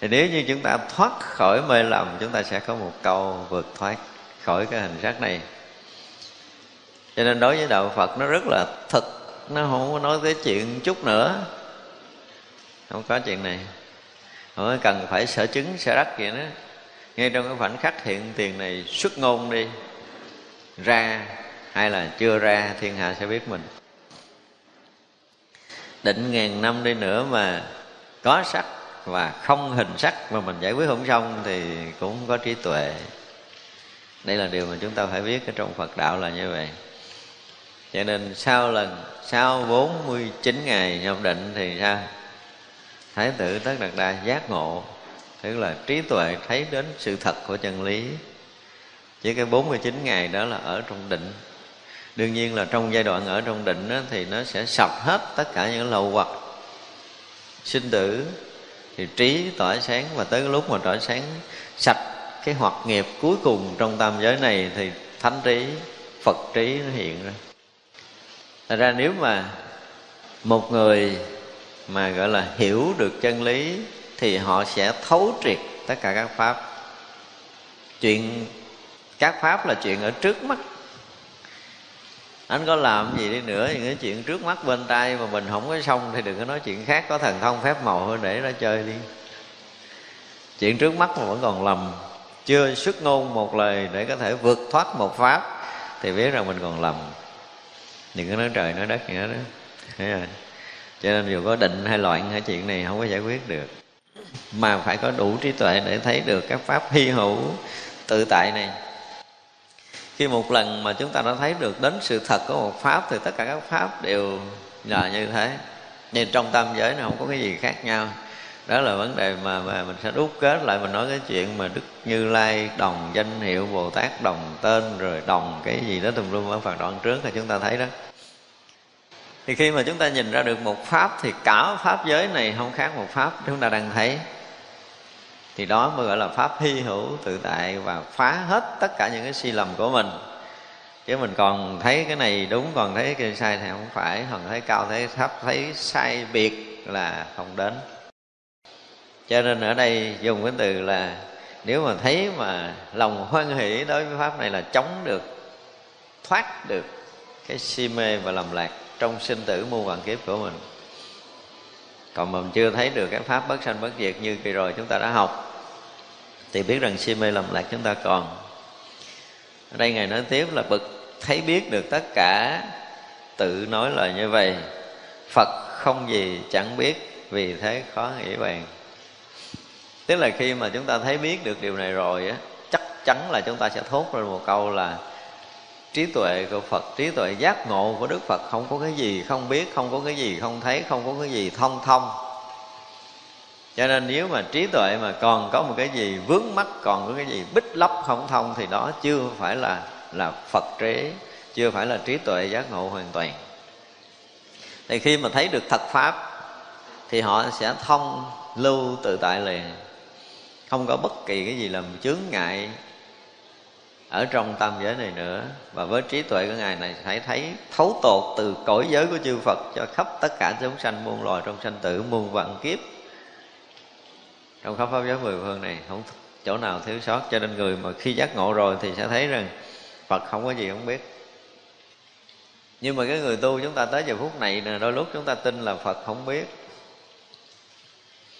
Thì nếu như chúng ta thoát khỏi mê lầm, chúng ta sẽ có một câu vượt thoát khỏi cái hình sắc này. Cho nên đối với đạo phật, nó rất là thực. Nó không có nói tới chuyện chút nữa. Không có chuyện này. Không cần phải sở chứng, sở đắc gì nữa. Ngay trong cái khoảnh khắc hiện tiền này xuất ngôn đi, ra hay là chưa ra, thiên hạ sẽ biết mình định ngàn năm đi nữa mà có sắc và không hình sắc mà mình giải quyết không xong thì cũng không có trí tuệ. Đây là điều mà chúng ta phải biết ở trong Phật đạo là như vậy. Cho nên sau lần, sau 49 ngày nhập định thì sao? Thái tử tất đạt đa giác ngộ, tức là trí tuệ thấy đến sự thật của chân lý. Chứ cái 49 ngày đó là ở trong định đương nhiên là trong giai đoạn ở trong định đó, thì nó sẽ sập hết tất cả những lậu hoặc sinh tử thì trí tỏa sáng và tới lúc mà tỏa sáng sạch cái hoạt nghiệp cuối cùng trong tam giới này thì thánh trí phật trí nó hiện ra. Thật ra nếu mà một người mà gọi là hiểu được chân lý thì họ sẽ thấu triệt tất cả các pháp. Chuyện các pháp là chuyện ở trước mắt anh có làm gì đi nữa, những cái chuyện trước mắt bên tay mà mình không có xong thì đừng có nói chuyện khác, có thần thông phép màu hơn để nó chơi đi. Chuyện trước mắt mà vẫn còn lầm. Chưa xuất ngôn một lời để có thể vượt thoát một pháp thì biết rằng mình còn lầm. Đừng có nói trời, nói đất gì hết đó Thấy rồi. Cho nên dù có định hay loạn hay chuyện này không có giải quyết được. Mà phải có đủ trí tuệ để thấy được các pháp hy hữu tự tại này khi một lần mà chúng ta đã thấy được đến sự thật của một pháp thì tất cả các pháp đều là như thế. Nên trong tam giới này không có cái gì khác nhau. Đó là vấn đề mà, mà mình sẽ đúc kết lại mình nói cái chuyện mà đức như lai đồng danh hiệu bồ tát đồng tên rồi đồng cái gì đó tùm lum ở phần đoạn trước là chúng ta thấy đó. Thì khi mà chúng ta nhìn ra được một pháp thì cả pháp giới này không khác một pháp chúng ta đang thấy thì đó mới gọi là pháp hy hữu tự tại và phá hết tất cả những cái sai lầm của mình. Chứ mình còn thấy cái này đúng, còn thấy cái sai thì không phải. Còn thấy cao, thấy thấp, thấy sai biệt là không đến. Cho nên ở đây dùng cái từ là nếu mà thấy mà lòng hoan hỷ đối với pháp này là chống được, thoát được cái si mê và lầm lạc trong sinh tử muôn vạn kiếp của mình còn mình chưa thấy được cái pháp bất sanh bất diệt như kỳ rồi chúng ta đã học, thì biết rằng si mê lầm lạc chúng ta còn. Ở đây ngài nói tiếp là bậc thấy biết được tất cả, tự nói lời như vậy. Phật không gì chẳng biết, vì thế khó nghĩ bàn. Tức là khi mà chúng ta thấy biết được điều này rồi á, chắc chắn là chúng ta sẽ thốt ra một câu là trí tuệ của Phật, trí tuệ giác ngộ của Đức Phật không có cái gì không biết, không có cái gì không thấy, không có cái gì thông thông. Cho nên nếu mà trí tuệ mà còn có một cái gì vướng mắc, còn có cái gì bích lấp không thông thì đó chưa phải là là Phật trí, chưa phải là trí tuệ giác ngộ hoàn toàn. Thì khi mà thấy được thật pháp thì họ sẽ thông lưu tự tại liền. Không có bất kỳ cái gì làm chướng ngại ở trong tam giới này nữa, và với trí tuệ của ngài này, hãy thấy thấu tột từ cõi giới của chư Phật cho khắp tất cả chúng sanh muôn loài trong sanh tử, muôn vạn kiếp. Trong khắp pháp giới mười phương này, không chỗ nào thiếu sót. Cho nên người mà khi giác ngộ rồi thì sẽ thấy rằng Phật không có gì không biết. Nhưng mà cái người tu chúng ta tới giờ phút này đôi lúc chúng ta tin là Phật không biết.